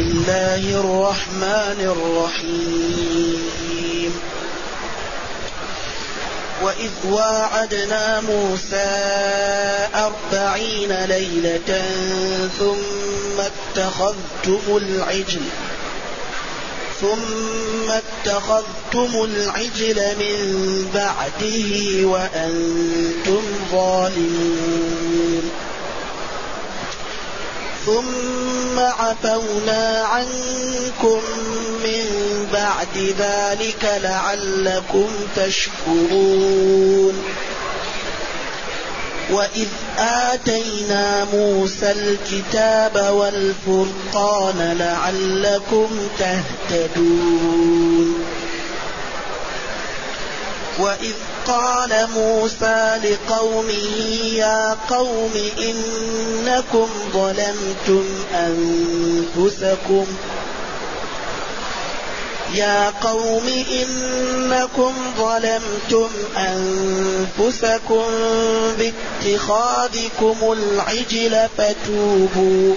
الله الرحمن الرحيم. وإذ واعدنا موسى أربعين ليلة ثم اتخذتم العجل ثم اتخذتم العجل من بعده وأنتم ظالمون. ثم عفونا عنكم من بعد ذلك لعلكم تشكرون. وإذ آتينا موسى الكتاب والفرقان لعلكم تهتدون. وإذ قال موسى لقومه يا قوم إنكم ظلمتم أنفسكم. يا قوم إنكم ظلمتم أنفسكم باتخاذكم العجل فتوبوا.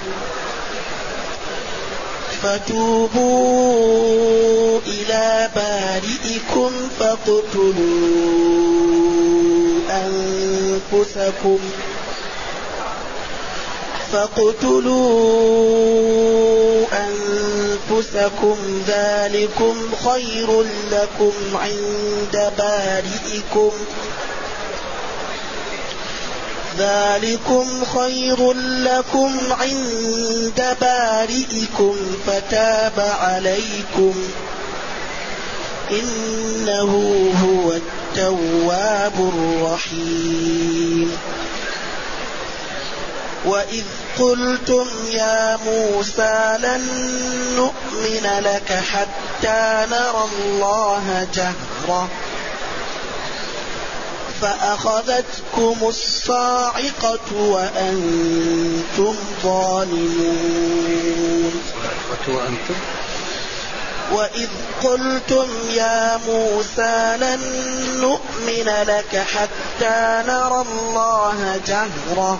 فتوبوا إلى بارئكم فاقتلوا أنفسكم فاقتلوا أنفسكم ذلكم خير لكم عند بارئكم ذلكم خير لكم عند بارئكم فتاب عليكم إنه هو التواب الرحيم. وإذ قلتم يا موسى لن نؤمن لك حتى نرى الله جهرة. فأخذتكم الصاعقة وأنتم ظالمون. وأنتم وإذ قلتم يا موسى لن نؤمن لك حتى نرى الله جهرة.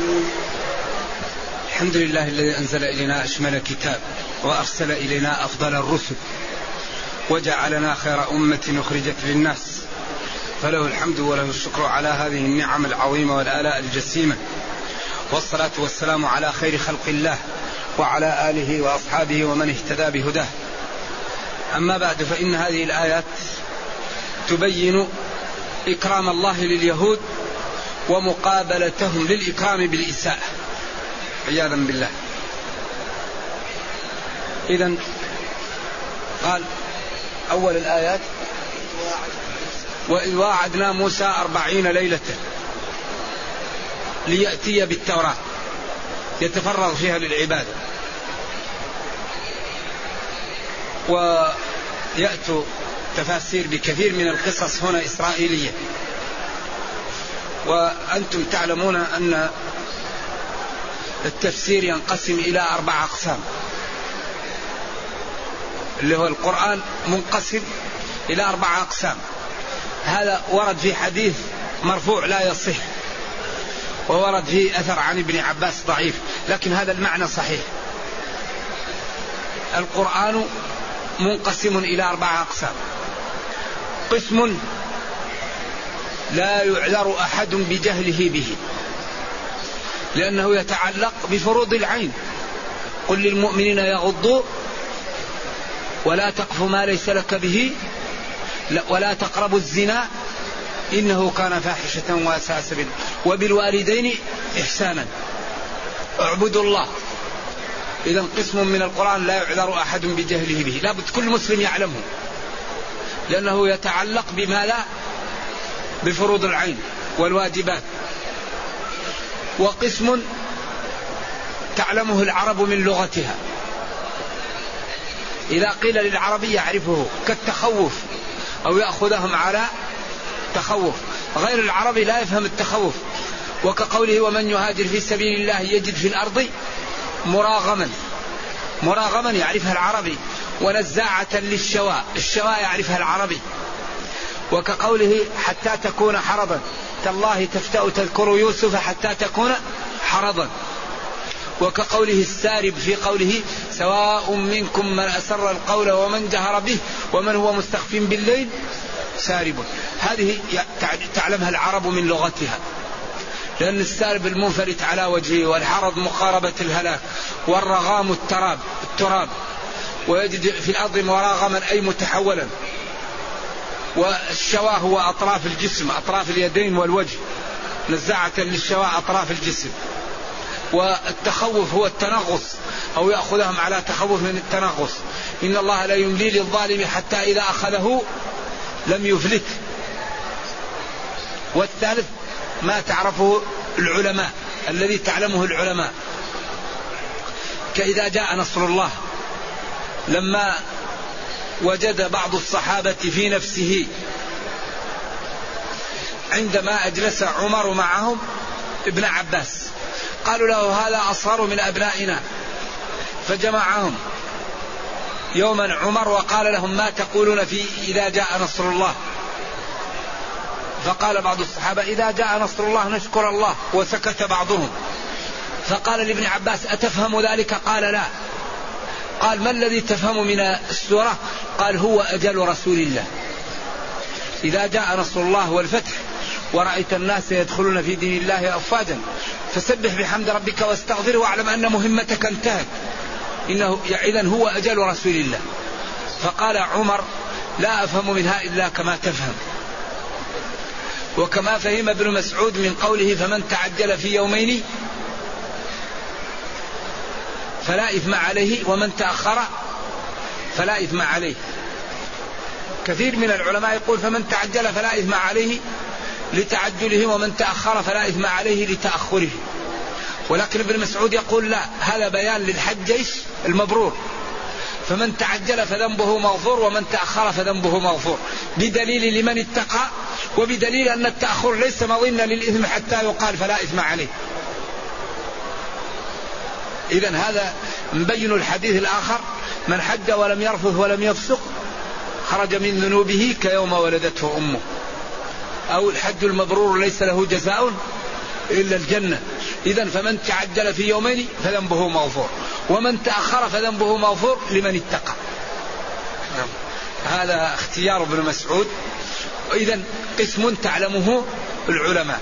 الحمد لله الذي أنزل إلينا أشمل الكتاب وأرسل إلينا أفضل الرسل وجعلنا خير أمة أخرجت للناس فله الحمد وله الشكر على هذه النعم العظيمة والآلاء الجسيمة والصلاة والسلام على خير خلق الله وعلى آله وأصحابه ومن اهتدى بهداه. أما بعد فإن هذه الآيات تبين إكرام الله لليهود ومقابلتهم للإكرام بالإساءة. عياذا بالله. إذا قال أول الآيات وإذ واعدنا موسى أربعين ليلة ليأتي بالتوراة. يتفرغ فيها للعبادة ويأتوا تفاسير بكثير من القصص هنا إسرائيلية. وأنتم تعلمون أن التفسير ينقسم إلى أربع أقسام. اللي هو القرآن منقسم إلى أربع أقسام. هذا ورد في حديث مرفوع لا يصح وورد فيه أثر عن ابن عباس ضعيف لكن هذا المعنى صحيح. القرآن منقسم إلى أربعة أقسام. قسم لا يعذر أحد بجهله به. لأنه يتعلق بفروض العين. قل للمؤمنين يغضوا ولا تقف ما ليس لك به ولا تقربوا الزنا إنه كان فاحشة وأساء سبيلا وبالوالدين إحسانا. اعبدوا الله. إذا قسم من القرآن لا يعذر أحد بجهله به. لابد كل مسلم يعلمه. لأنه يتعلق بما لا بفروض العين والواجبات. وقسم تعلمه العرب من لغتها. إذا قيل للعربي يعرفه كالتخوف أو يأخذهم على تخوف. غير العربي لا يفهم التخوف. وكقوله ومن يهاجر في سبيل الله يجد في الأرض مراغما. مراغما يعرفها العربي ونزاعة للشواء. الشواء يعرفها العربي. وكقوله حتى تكون حرضا. تالله تفتأ تذكر يوسف حتى تكون حرضا. وكقوله السارب في قوله سواء منكم من أسر القول ومن جهر به ومن هو مستخف بالليل سارب. هذه تعلمها العرب من لغتها. لأن السارب المنفلت على وجهه والحرض مقاربة الهلاك والرغام التراب التراب. ويجد في الأرض مراغما أي متحولا. والشواه هو أطراف الجسم أطراف اليدين والوجه. نزاعة للشواه أطراف الجسم. والتخوف هو التنغص أو يأخذهم على تخوف من التنغص. إن الله لا يملي للظالم حتى إذا أخذه لم يفلت. والثالث ما تعرفه العلماء الذي تعلمه العلماء. كإذا جاء نصر الله لما وجد بعض الصحابة في نفسه. عندما أجلس عمر معهم ابن عباس. قالوا له هذا أصغر من أبنائنا. فجمعهم. يوما عمر وقال لهم ما تقولون في إذا جاء نصر الله؟ فقال بعض الصحابة إذا جاء نصر الله نشكر الله. وسكت بعضهم. فقال لابن عباس أتفهم ذلك؟ قال لا. قال ما الذي تفهم من السورة؟ قال هو أجل رسول الله. إذا جاء نصر الله والفتح ورأيت الناس يدخلون في دين الله أفواجا فسبح بحمد ربك واستغفره واعلم أن مهمتك انتهت. إنه إذا هو أجل رسول الله. فقال عمر لا أفهم منها إلا كما تفهم. وكما فهم ابن مسعود من قوله فمن تعجل في يومين فلا إثم عليه ومن تأخر فلا إثم عليه. كثير من العلماء يقول فمن تعجل فلا إثم عليه لتعجله ومن تأخر فلا إثم عليه لتأخره. ولكن ابن مسعود يقول لا هذا بيان للحج المبرور. فمن تعجل فذنبه مغفور ومن تأخر فذنبه مغفور بدليل لمن اتقى وبدليل أن التأخر ليس مظنا للإثم حتى يقال فلا إثم عليه. إذا هذا مبين الحديث الآخر. من حج ولم يرفث ولم يفسق خرج من ذنوبه كيوم ولدته أمه. أو الحج المبرور ليس له جزاء إلا الجنة. إذا فمن تعجل في يومين فذنبه مغفور. ومن تأخر فذنبه مغفور لمن اتقى. نعم. هذا اختيار ابن مسعود. إذا قسم تعلمه العلماء.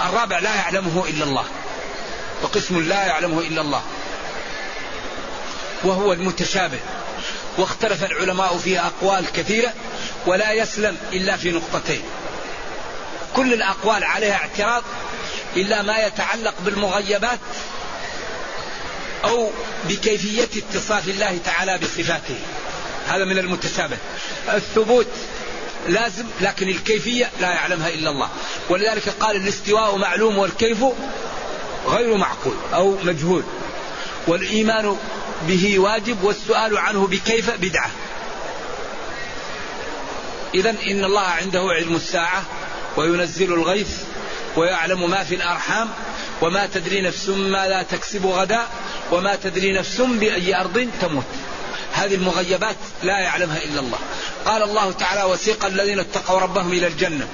الرابع لا يعلمه إلا الله. وقسم لا يعلمه إلا الله. وهو المتشابه. واختلف العلماء فيه أقوال كثيرة ولا يسلم إلا في نقطتين. كل الأقوال عليها اعتراض إلا ما يتعلق بالمغيبات أو بكيفية اتصاف الله تعالى بصفاته. هذا من المتشابه. الثبوت لازم لكن الكيفية لا يعلمها إلا الله. ولذلك قال الاستواء معلوم والكيف غير معقول أو مجهول. والإيمان به واجب والسؤال عنه بكيف بدعة. إذا إن الله عنده علم الساعة وينزل الغيث ويعلم ما في الأرحام وما تدري نفس ما لا تكسب غدا وما تدري نفس بأي أرض تموت. هذه المغيبات لا يعلمها إلا الله. قال الله تعالى وسيق الذين اتقوا ربهم إلى الجنة.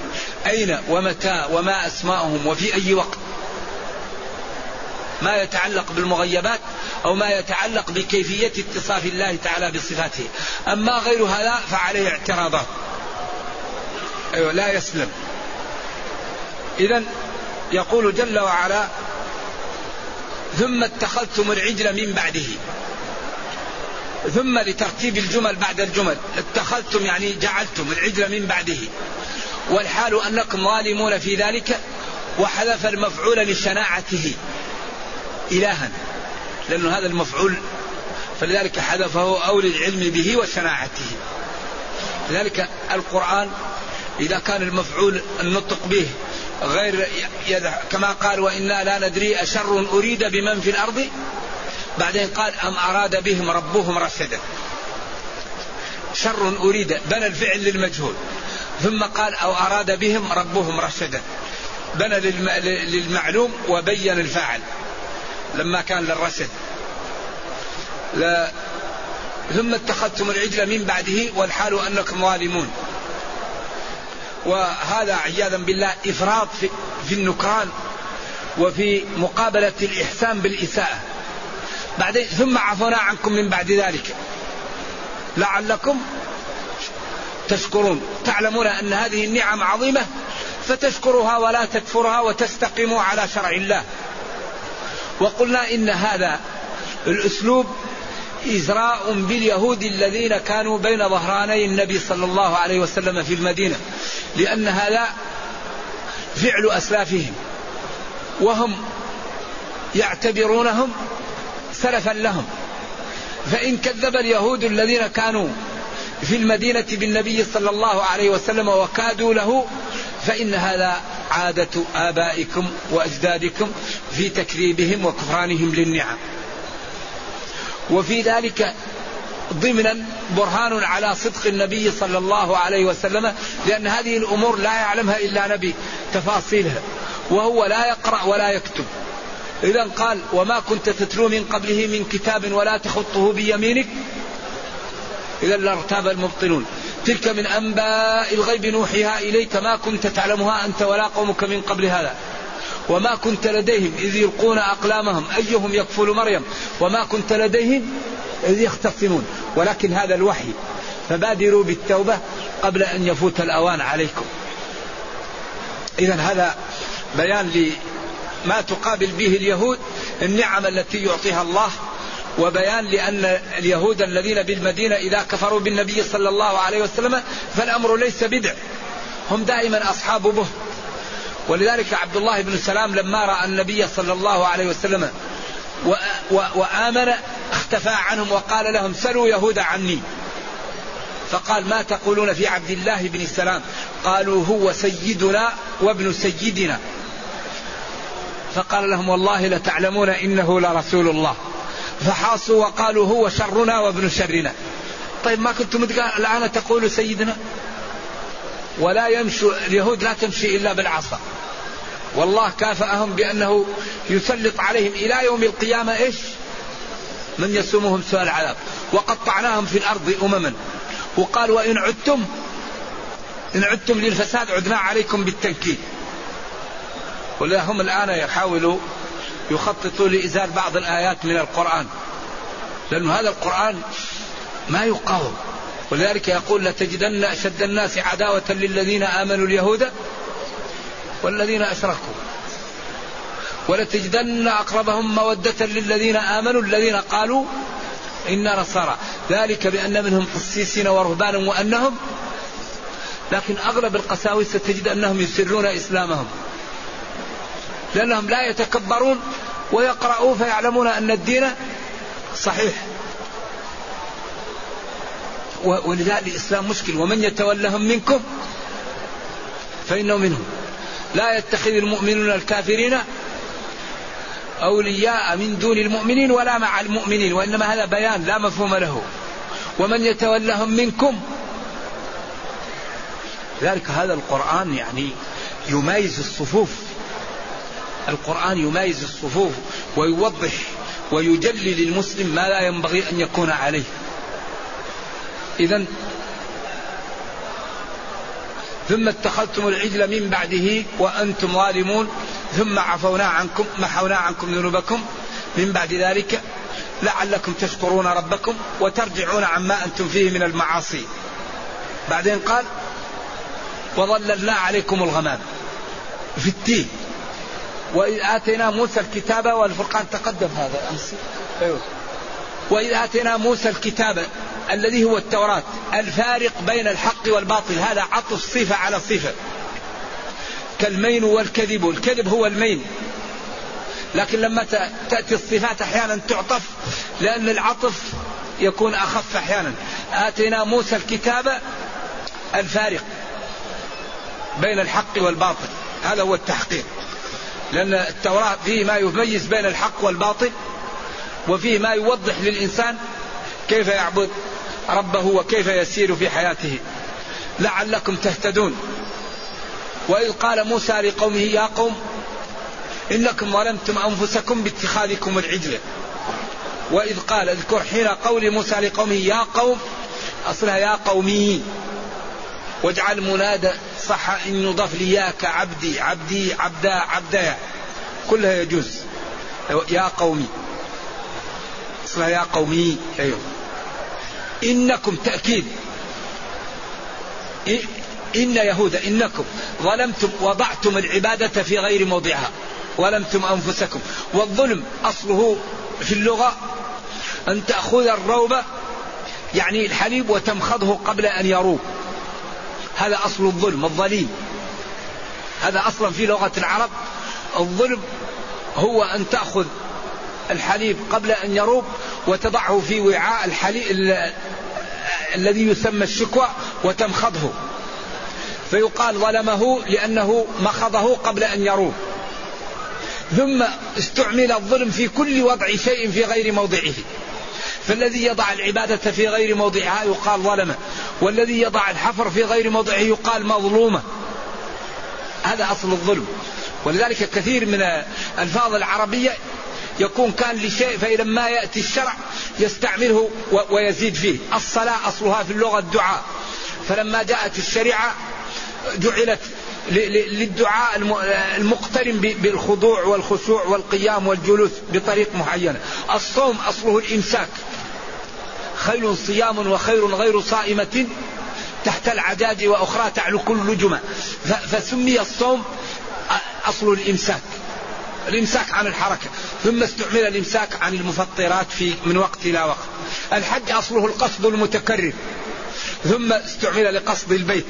أين ومتى وما أسماؤهم وفي أي وقت؟ ما يتعلق بالمغيبات أو ما يتعلق بكيفية اتصاف الله تعالى بصفاته. أما غير هذا فعليه اعتراضات. أيوة لا يسلم. إذا يقول جل وعلا ثم اتخذتم العجل من بعده. ثم لترتيب الجمل بعد الجمل. اتخذتم يعني جعلتم العجل من بعده. والحال أنكم ظالمون في ذلك وحذف المفعول لشناعته. إلها لأن هذا المفعول فلذلك حذفه أو للعلم به وشناعته. لذلك القرآن إذا كان المفعول النطق به غير كما قال وإنا لا ندري أشر أريد بمن في الأرض؟ بعدين قال أم أراد بهم ربهم رشدا؟ شر أريد بنى الفعل للمجهول. ثم قال أو أراد بهم ربهم رشدا؟ بنى للمعلوم وبين الفاعل. لما كان للرشد لا ثم اتخذتم العجل من بعده والحال أنكم ظالمون. وهذا عياذا بالله إفراط في, في النكران وفي مقابلة الإحسان بالإساءة. بعدين ثم عفونا عنكم من بعد ذلك. لعلكم تشكرون. تعلمون أن هذه النعم عظيمة فتشكرها ولا تكفرها وتستقيموا على شرع الله. وقلنا إن هذا الأسلوب إزراء باليهود الذين كانوا بين ظهراني النبي صلى الله عليه وسلم في المدينة لأن هذا فعل أسلافهم وهم يعتبرونهم سلفا لهم. فإن كذب اليهود الذين كانوا في المدينة بالنبي صلى الله عليه وسلم وكادوا له فإن هذا عادة آبائكم وأجدادكم في تكذيبهم وكفرانهم للنعم. وفي ذلك ضمنا برهان على صدق النبي صلى الله عليه وسلم لأن هذه الأمور لا يعلمها إلا نبي تفاصيلها وهو لا يقرأ ولا يكتب. إذا قال وما كنت تتلو من قبله من كتاب ولا تخطه بيمينك؟ إذا لارتاب المبطلون. تلك من أنباء الغيب نوحيها إليك ما كنت تعلمها أنت ولا قومك من قبل هذا. وما كنت لديهم إذ يلقون أقلامهم أيهم يكفل مريم؟ وما كنت لديهم إذ يختصمون ولكن هذا الوحي فبادروا بالتوبة قبل أن يفوت الأوان عليكم. إذا هذا بيان لما تقابل به اليهود النعم التي يعطيها الله وبيان لأن اليهود الذين بالمدينة إذا كفروا بالنبي صلى الله عليه وسلم فالأمر ليس بدع. هم دائما أصحاب به. ولذلك عبد الله بن سلام لما رأى النبي صلى الله عليه وسلم وآمن اختفى عنهم وقال لهم سلوا يهود عني. فقال ما تقولون في عبد الله بن سلام؟ قالوا هو سيدنا وابن سيدنا. فقال لهم والله لتعلمون إنه لرسول الله. فحاصوا وقالوا هو شرنا وابن شرنا. طيب ما كنتم الآن تقولوا سيدنا ولا يمشي اليهود لا تمشي إلا بالعصا. والله كافأهم بأنه يسلط عليهم إلى يوم القيامة إيش؟ من يسومهم سوء العذاب. وقطعناهم في الأرض أمما. وقال وإن عدتم إن عدتم للفساد عدنا عليكم بالتنكيل. ولا هم الآن يحاولوا يخططوا لإزال بعض الآيات من القرآن. لأن هذا القرآن ما يقاوم. ولذلك يقول لتجدن أشد الناس عداوة للذين آمنوا اليهود والذين أشركوا. ولتجدن أقربهم مودة للذين آمنوا الذين قالوا إنا نصارى. ذلك بأن منهم قسيسين ورهبانا وأنهم لكن أغلب القساوسة تجد أنهم يسرون إسلامهم. لأنهم لا يتكبرون ويقرأوا فيعلمون أن الدين صحيح. ولذلك الإسلام مشكل. ومن يتولهم منكم فإنه منهم. لا يتخذ المؤمنون الكافرين أولياء من دون المؤمنين ولا مع المؤمنين وإنما هذا بيان لا مفهوم له. ومن يتولهم منكم ذلك هذا القرآن يعني يميز الصفوف. القرآن يميز الصفوف ويوضح ويجلي للمسلم ما لا ينبغي أن يكون عليه. إذا ثم اتخذتم العجل من بعده وأنتم ظالمون. ثم عفونا عنكم محونا عنكم ذنوبكم. من بعد ذلك لعلكم تشكرون ربكم وترجعون عما أنتم فيه من المعاصي. بعدين قال وظللنا عليكم الغمام في التين وإذ آتينا موسى الكتاب والفرقان تقدم هذا أمس. أيوه. وإذ آتينا موسى الكتاب الذي هو التوراة الفارق بين الحق والباطل هذا عطف صفة على صفة. كالمين والكذب الكذب هو المين. لكن لما تأتي الصفات أحيانا تعطف لأن العطف يكون أخف أحيانا. آتينا موسى الكتاب الفارق بين الحق والباطل هذا هو التحقيق. لأن التوراة فيه ما يميز بين الحق والباطل وفيه ما يوضح للإنسان كيف يعبد ربه وكيف يسير في حياته. لعلكم تهتدون. وإذ قال موسى لقومه يا قوم إنكم ظلمتم أنفسكم باتخاذكم العجل. وإذ قال اذكر حين قول موسى لقومه يا قوم أصلها يا قومي. واجعل منادى صح إن يضاف لي يا كعبدي عبدي عبدا عبدا. كلها يجوز. يا قومي. أصلها يا قومي. أيوه. إنكم تأكيد. إن يهود إنكم. ظلمتم وضعتم العبادة في غير موضعها. ظلمتم أنفسكم. والظلم أصله في اللغة أن تأخذ الروب يعني الحليب وتمخضه قبل أن يروب. هذا أصل الظلم الظليم. هذا أصلا في لغة العرب الظلم هو أن تأخذ الحليب قبل أن يروب وتضعه في وعاء الحليب الذي يسمى الشكوى وتمخضه فيقال ظلمه لأنه مخضه قبل أن يروب. ثم استعمل الظلم في كل وضع شيء في غير موضعه. فالذي يضع العبادة في غير موضعها يقال ظلمه والذي يضع الحفر في غير موضعه يقال مظلومة. هذا أصل الظلم. ولذلك كثير من الألفاظ العربية يكون كان لشيء فإذا ما يأتي الشرع يستعمله ويزيد فيه. الصلاة أصلها في اللغة الدعاء. فلما جاءت الشريعة جعلت للدعاء المقترن بالخضوع والخشوع والقيام والجلوس بطريق معينة. الصوم أصله الإمساك. خيل صيام وخير غير صائمة تحت العداد وأخرى تعلو كل جمع. فسمي الصوم أصل الإمساك. الإمساك عن الحركة. ثم استعمل الإمساك عن المفطرات في من وقت إلى وقت. الحج أصله القصد المتكرر. ثم استعمل لقصد البيت.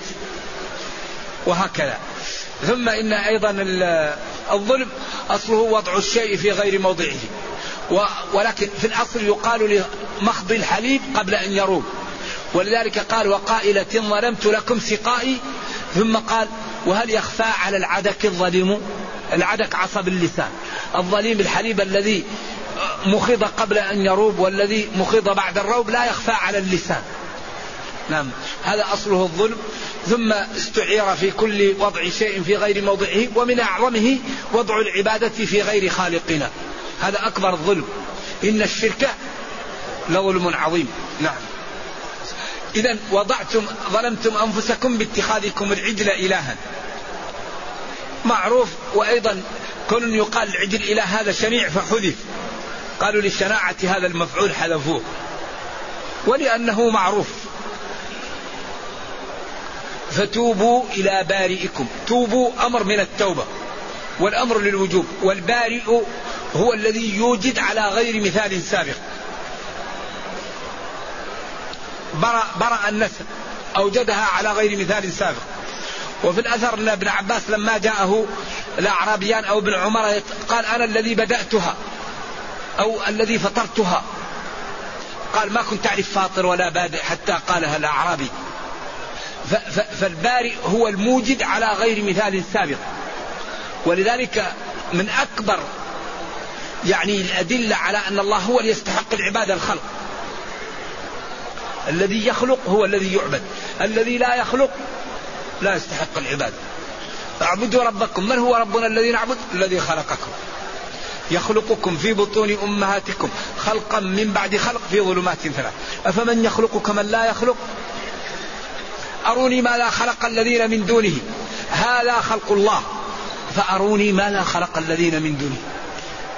وهكذا. ثم إن أيضا الظلم أصله وضع الشيء في غير موضعه. ولكن في الأصل يقال لمخض الحليب قبل أن يروب ولذلك قال وقائلة ظلمت لكم سقائي ثم قال وهل يخفى على العدك الظليم؟ العدك عصب اللسان. الظليم الحليب الذي مخض قبل أن يروب والذي مخض بعد الروب لا يخفى على اللسان. نعم. هذا أصله الظلم. ثم استعير في كل وضع شيء في غير موضعه ومن أعظمه وضع العبادة في غير خالقنا. هذا أكبر الظلم إن الشرك لظلم عظيم. نعم. إذا وضعتم ظلمتم أنفسكم باتخاذكم العجل إلها. معروف وأيضا كون يقال العجل إله هذا شنيع فحذف. قالوا لشناعة هذا المفعول حذفوه. ولأنه معروف. فتوبوا إلى بارئكم. توبوا أمر من التوبة. والأمر للوجوب. والبارئ هو الذي يوجد على غير مثال سابق. برأ, برأ النسل أوجدها على غير مثال سابق. وفي الأثر أن ابن عباس لما جاءه الأعرابيان أو ابن عمر قال أنا الذي بدأتها أو الذي فطرتها. قال ما كنت أعرف فاطر ولا بادئ حتى قالها الأعرابي. فالبارئ هو الموجد على غير مثال سابق. ولذلك من أكبر يعني الأدلة على أن الله هو اللي يستحق العبادة الخلق. الذي يخلق هو الذي يعبد. الذي لا يخلق لا يستحق العبادة اعبدوا ربكم. من هو ربنا الذي نعبد؟ الذي خلقكم. يخلقكم في بطون أمهاتكم. خلقا من بعد خلق في ظلمات ثلاث. أفمن يخلق كمن لا يخلق؟ أروني ماذا خلق الذين من دونه. هذا خلق الله. فأروني ماذا خلق الذين من دونه.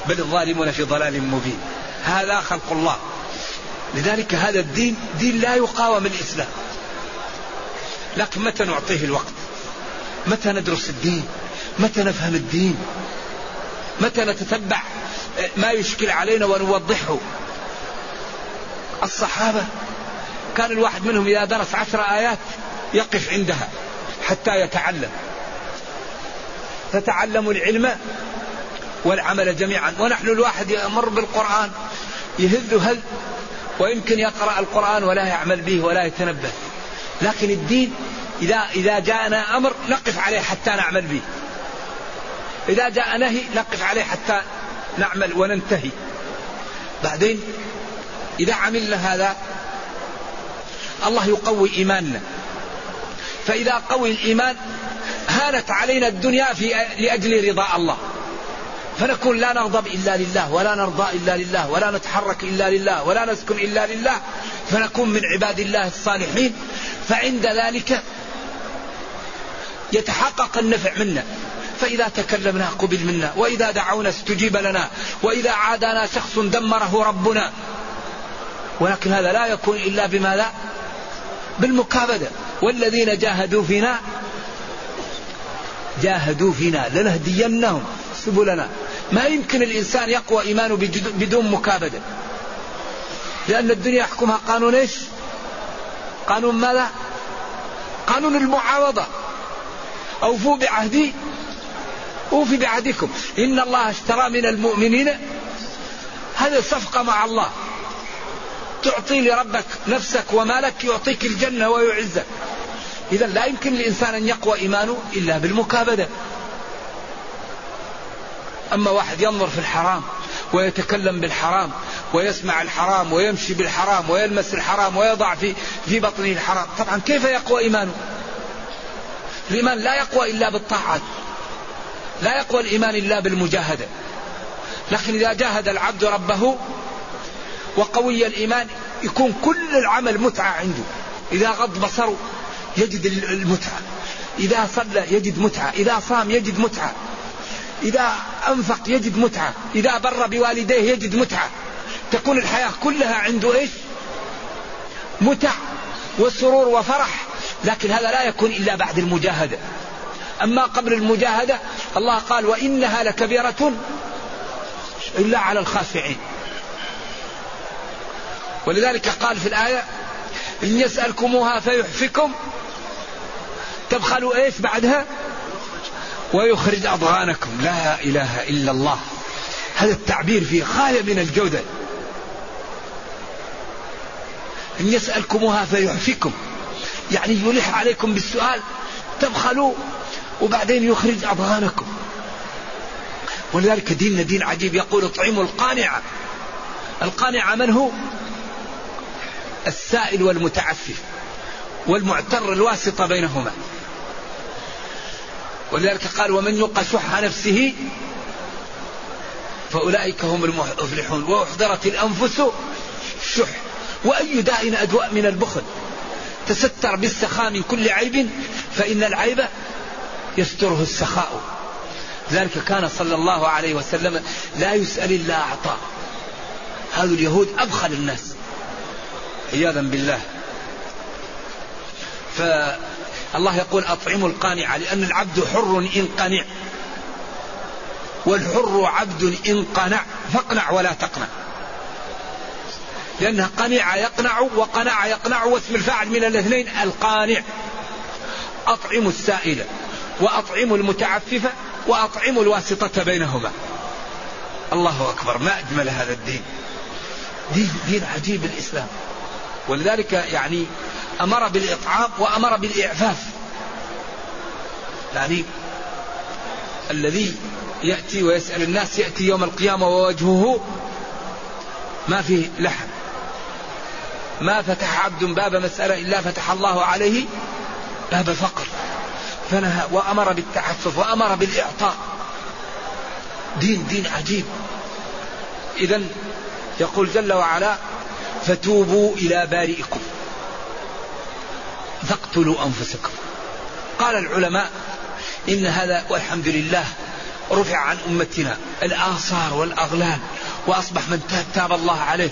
بل الظالمون في ضلال مبين. هذا خلق الله. لذلك هذا الدين دين لا يقاوم الإسلام. لكن متى نعطيه الوقت؟ متى ندرس الدين؟ متى نفهم الدين؟ متى نتتبع ما يشكل علينا ونوضحه؟ الصحابة كان الواحد منهم إذا درس عشر آيات يقف عندها حتى يتعلم. فتعلموا العلم والعمل جميعا. ونحن الواحد يمر بالقرآن يهذ هذ ويمكن يقرأ القرآن ولا يعمل به ولا يتنبه. لكن الدين إذا إذا جاءنا أمر نقف عليه حتى نعمل به. إذا جاء نهي نقف عليه حتى نعمل وننتهي. بعدين إذا عملنا هذا الله يقوي إيماننا. فإذا قوي الإيمان هانت علينا الدنيا في لأجل رضاء الله. فنكون لا نغضب إلا لله ولا نرضى إلا لله ولا نتحرك إلا لله ولا نسكن إلا لله. فنكون من عباد الله الصالحين فعند ذلك يتحقق النفع منا. فإذا تكلمنا قبل منا وإذا دعونا استجيب لنا وإذا عادانا شخص دمره ربنا. ولكن هذا لا يكون إلا بماذا؟ بالمكابدة والذين جاهدوا فينا جاهدوا فينا لنهدينهم. سبلنا. ما يمكن الإنسان يقوى إيمانه بدون مكابدة. لأن الدنيا يحكمها. قانون إيش؟ قانون ماذا؟ قانون المعاوضة. أوفوا بعهدي. أوفي بعهدكم. إن الله اشترى من المؤمنين. هذه صفقة مع الله. تعطي لربك نفسك ومالك يعطيك الجنة ويعزك. إذا لا يمكن للإنسان أن يقوى إيمانه إلا بالمكابدة. أما واحد ينظر في الحرام ويتكلم بالحرام ويسمع الحرام ويمشي بالحرام ويلمس الحرام ويضع في في بطنه الحرام. طبعا كيف يقوى إيمانه؟ الإيمان لا يقوى إلا بالطاعات. لا يقوى الإيمان إلا بالمجاهدة. لكن إذا جاهد العبد ربه وقوي الإيمان يكون كل العمل متعة عنده. إذا غض بصره يجد المتعة. إذا صلى يجد متعة. إذا صام يجد متعة. إذا أنفق يجد متعة. إذا بر بوالديه يجد متعة. تكون الحياة كلها عنده إيش؟ متع وسرور وفرح. لكن هذا لا يكون إلا بعد المجاهدة. أما قبل المجاهدة الله قال وإنها لكبيرة إلا على الخاشعين. ولذلك قال في الآية إن يسألكموها فيحفكم. تبخلوا إيش بعدها؟ ويخرج أضغانكم. لا إله إلا الله. هذا التعبير فيه غاية من الجودة. إن يسألكموها فيحفكم يعني يلح عليكم بالسؤال تبخلوا وبعدين يخرج أضغانكم. ولذلك ديننا دين عجيب. يقول اطعموا القانعة القانعة من هو؟ السائل والمتعفف والمعتر الواسطة بينهما. ولذلك قال ومن يوق شح نفسه فأولئك هم المفلحون. وأحضرت الأنفس شح. وأي داء أدواء من البخل تستر بالسخاء من كل عيب فإن العيب يستره السخاء. ذلك كان صلى الله عليه وسلم لا يسأل إلا أعطى هذا اليهود أبخل الناس. عياذا بالله. فالله يقول أطعموا القانع لأن العبد حر إن قنع. والحر عبد إن قنع فاقنع ولا تقنع. لأنه قنع يقنع وقنع يقنع واسم الفاعل من الاثنين القانع. أطعموا السائل وأطعموا المتعفف وأطعموا الواسطة بينهما. الله أكبر ما أجمل هذا الدين. دين, دين عجيب الإسلام. ولذلك يعني أمر بالإطعام وأمر بالإعفاف. يعني الذي يأتي ويسأل الناس يأتي يوم القيامة ووجهه ما فيه لحم. ما فتح عبد باب مسألة إلا فتح الله عليه باب فقر. فنهى وأمر بالتعفف وأمر بالإعطاء. دين دين عجيب. إذا يقول جل وعلا فتوبوا إلى بارئكم. فاقتلوا أنفسكم. قال العلماء إن هذا والحمد لله رفع عن أمتنا الآثار والأغلال وأصبح من تاب, الله عليه.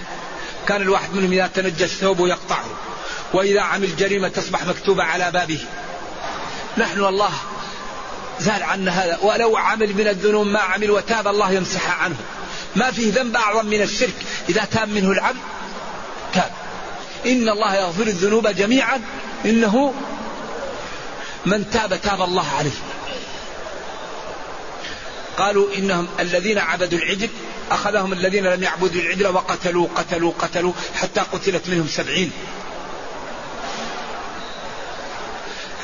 كان الواحد منهم إذا تنجس ثوبه يقطعه وإذا عمل جريمة تصبح مكتوبة على بابه. نحن الله زال عنا هذا ولو عمل من الذنوب ما عمل وتاب الله يمسحها عنه. ما فيه ذنب أعظم من الشرك. إذا تاب منه العبد تاب. إن الله يغفر الذنوب جميعا إنه من تاب تاب الله عليه. قالوا إنهم الذين عبدوا العجل أخذهم الذين لم يعبدوا العجل وقتلوا قتلوا قتلوا حتى قتلت منهم سبعين.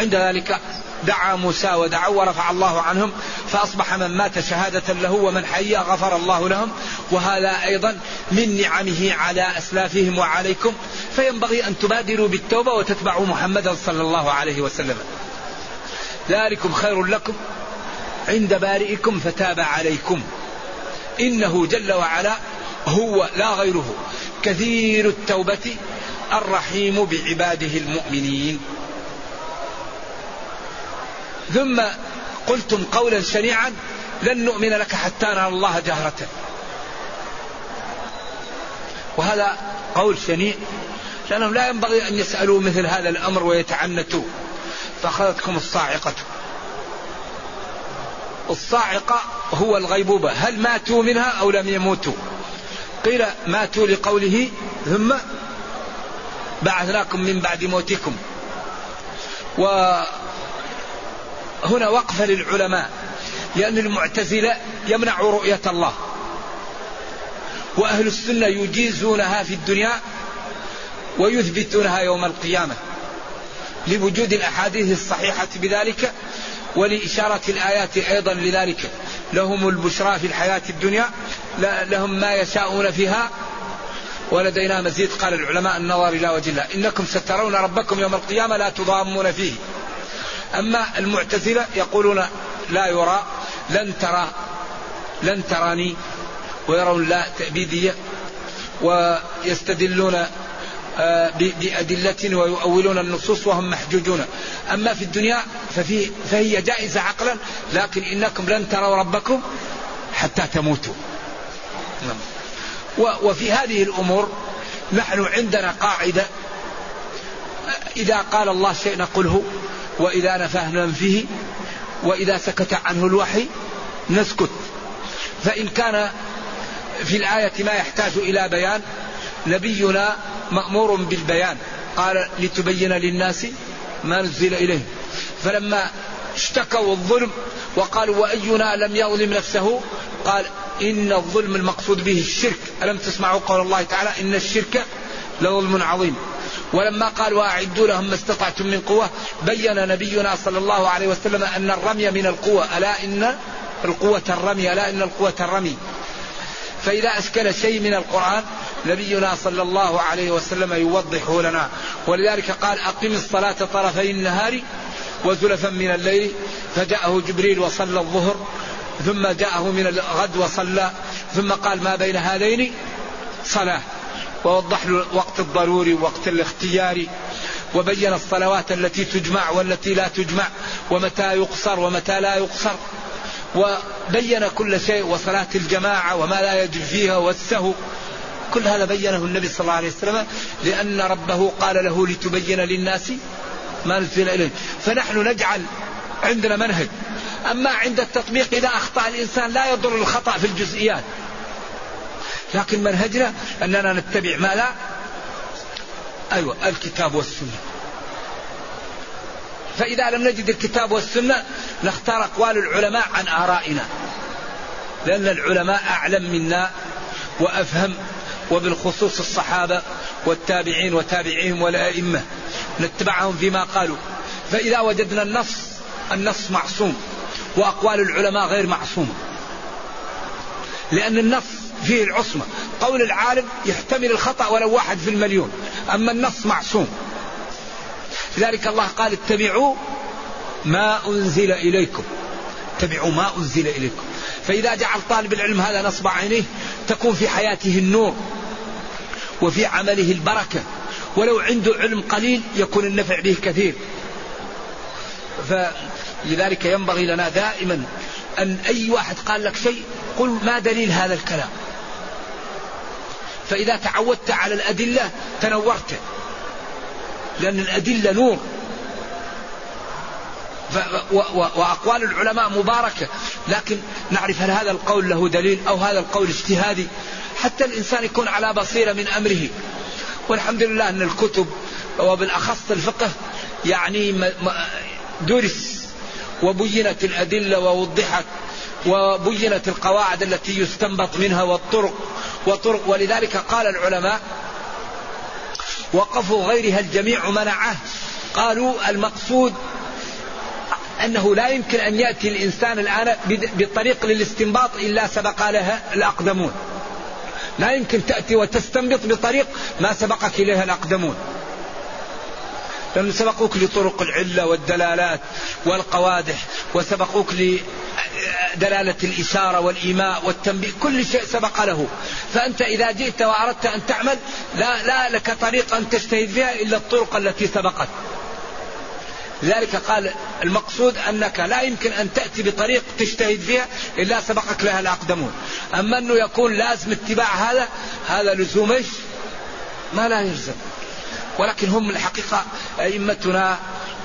عند ذلك دعا موسى ودعوا ورفع الله عنهم فأصبح من مات شهادة له ومن حي غفر الله لهم. وهذا أيضا من نعمه على أسلافهم وعليكم. فينبغي أن تبادروا بالتوبة وتتبعوا محمدا صلى الله عليه وسلم. ذلكم خير لكم عند بارئكم فتاب عليكم. إنه جل وعلا هو لا غيره. كثير التوبة الرحيم بعباده المؤمنين. ثم قلتم قولا شنيعا لن نؤمن لك حتى نرى الله جهرة. وهذا قول شنيع لأنهم لا ينبغي أن يسألوا مثل هذا الأمر ويتعنتوا. فأخذتكم الصاعقة. الصاعقة هو الغيبوبة. هل ماتوا منها أو لم يموتوا؟ قيل ماتوا لقوله ثم بعثناكم من بعد موتكم. وهنا وقفة للعلماء. لأن المعتزلة يمنع رؤية الله. وأهل السنة يجيزونها في الدنيا ويثبتونها يوم القيامة. لوجود الأحاديث الصحيحة بذلك ولإشارة الآيات أيضا لذلك. لهم البشرى في الحياة الدنيا لهم ما يشاءون فيها. ولدينا مزيد قال العلماء النظر إلى وجه الله. إنكم سترون ربكم يوم القيامة لا تضامون فيه. أما المعتزلة يقولون لا يرى لن ترى لن تراني ويرون لا تأبيدية ويستدلون آه، بأدلة ويؤولون النصوص وهم محجوجون أما في الدنيا ففي فهي جائزة عقلا لكن إنكم لن تروا ربكم حتى تموتوا نعم. وفي هذه الأمور نحن عندنا قاعدة إذا قال الله شيء نقوله وإذا نفاه ننفيه وإذا سكت عنه الوحي نسكت. فإن كان في الآية ما يحتاج إلى بيان نبينا مأمور بالبيان. قال لتبين للناس ما نزل إليه. فلما اشتكوا الظلم وقالوا وأينا لم يظلم نفسه؟ قال إن الظلم المقصود به الشرك. ألم تسمعوا قول الله تعالى إن الشرك لظلم عظيم. ولما قال وأعدوا لهم ما استطعتم من قوة بين نبينا صلى الله عليه وسلم أن الرمي من القوة ألا إن القوة الرمي ألا إن القوة الرمي. فإذا أشكل شيء من القرآن نبينا صلى الله عليه وسلم يوضحه لنا. ولذلك قال أقم الصلاة طرفي النهار وزلفا من الليل. فجاءه جبريل وصلى الظهر ثم جاءه من الغد وصلى. ثم قال ما بين هذين؟ صلاة. ووضح له وقت الضروري ووقت الاختياري وبين الصلوات التي تجمع والتي لا تجمع ومتى يقصر ومتى لا يقصر. وبين كل شيء وصلاة الجماعة وما لا يجب فيها والسهو. كل هذا بينه النبي صلى الله عليه وسلم لأن ربه قال له لتبين للناس ما نزل إليه فنحن نجعل عندنا منهج. أما عند التطبيق إذا أخطأ الإنسان لا يضر الخطأ في الجزئيات. لكن منهجنا أننا نتبع ما لا. أيوة الكتاب والسنة. فإذا لم نجد الكتاب والسنة نختار أقوال العلماء عن آرائنا. لأن العلماء أعلم منا وأفهم وبالخصوص الصحابة والتابعين وتابعيهم والأئمة نتبعهم فيما قالوا. فإذا وجدنا النص النص معصوم وأقوال العلماء غير معصومة. لأن النص فيه العصمة. قول العالم يحتمل الخطأ ولو واحد في المليون. أما النص معصوم. لذلك الله قال اتبعوا ما أنزل إليكم. اتبعوا ما أنزل إليكم. فإذا جعل طالب العلم هذا نصب عينيه تكون في حياته النور. وفي عمله البركة. ولو عنده علم قليل يكون النفع به كثير. فلذلك ينبغي لنا دائما أن أي واحد قال لك شيء قل ما دليل هذا الكلام. فإذا تعودت على الأدلة تنورت. لأن الأدلة نور. وأقوال العلماء مباركة. لكن نعرف هل هذا القول له دليل أو هذا القول اجتهادي. حتى الإنسان يكون على بصيرة من أمره. والحمد لله أن الكتب وبالأخص الفقه يعني درس وبينت الأدلة ووضحت وبينت القواعد التي يستنبط منها والطرق وطرق ولذلك قال العلماء وقفوا غيرها الجميع منعه. قالوا المقصود أنه لا يمكن أن يأتي الإنسان الآن بطريق للاستنباط إلا سبق لها الأقدمون. لا يمكن تأتي وتستنبط بطريق ما سبقك إليها الأقدمون. لأنه سبقوك لطرق العلة والدلالات والقوادح وسبقوك لدلالة الإشارة والإيماء والتنبيه كل شيء سبق له. فأنت إذا جئت وأردت أن تعمل لا, لا لك طريق أن تجتهد فيها إلا الطرق التي سبقت. لذلك قال المقصود أنك لا يمكن أن تأتي بطريق تجتهد فيها إلا سبقك لها الأقدمون. أما أنه يكون لازم اتباع هذا هذا لزوم إيش؟ ما لا يلزم. ولكن هم الحقيقة أئمتنا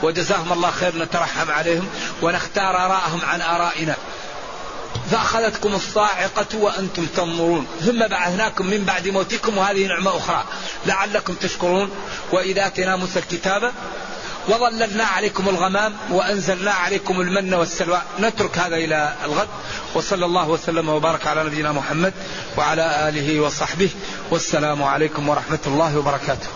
وجزاهم الله خير نترحم عليهم ونختار آراءهم عن آرائنا. فأخذتكم الصاعقة وأنتم تنظرون. ثم بعثناكم من بعد موتكم وهذه نعمة أخرى. لعلكم تشكرون. وإذا آتينا موسى الكتاب وظللنا عليكم الغمام وأنزلنا عليكم المن والسلوى. نترك هذا إلى الغد. وصلى الله وسلم وبارك على نبينا محمد وعلى آله وصحبه. والسلام عليكم ورحمة الله وبركاته.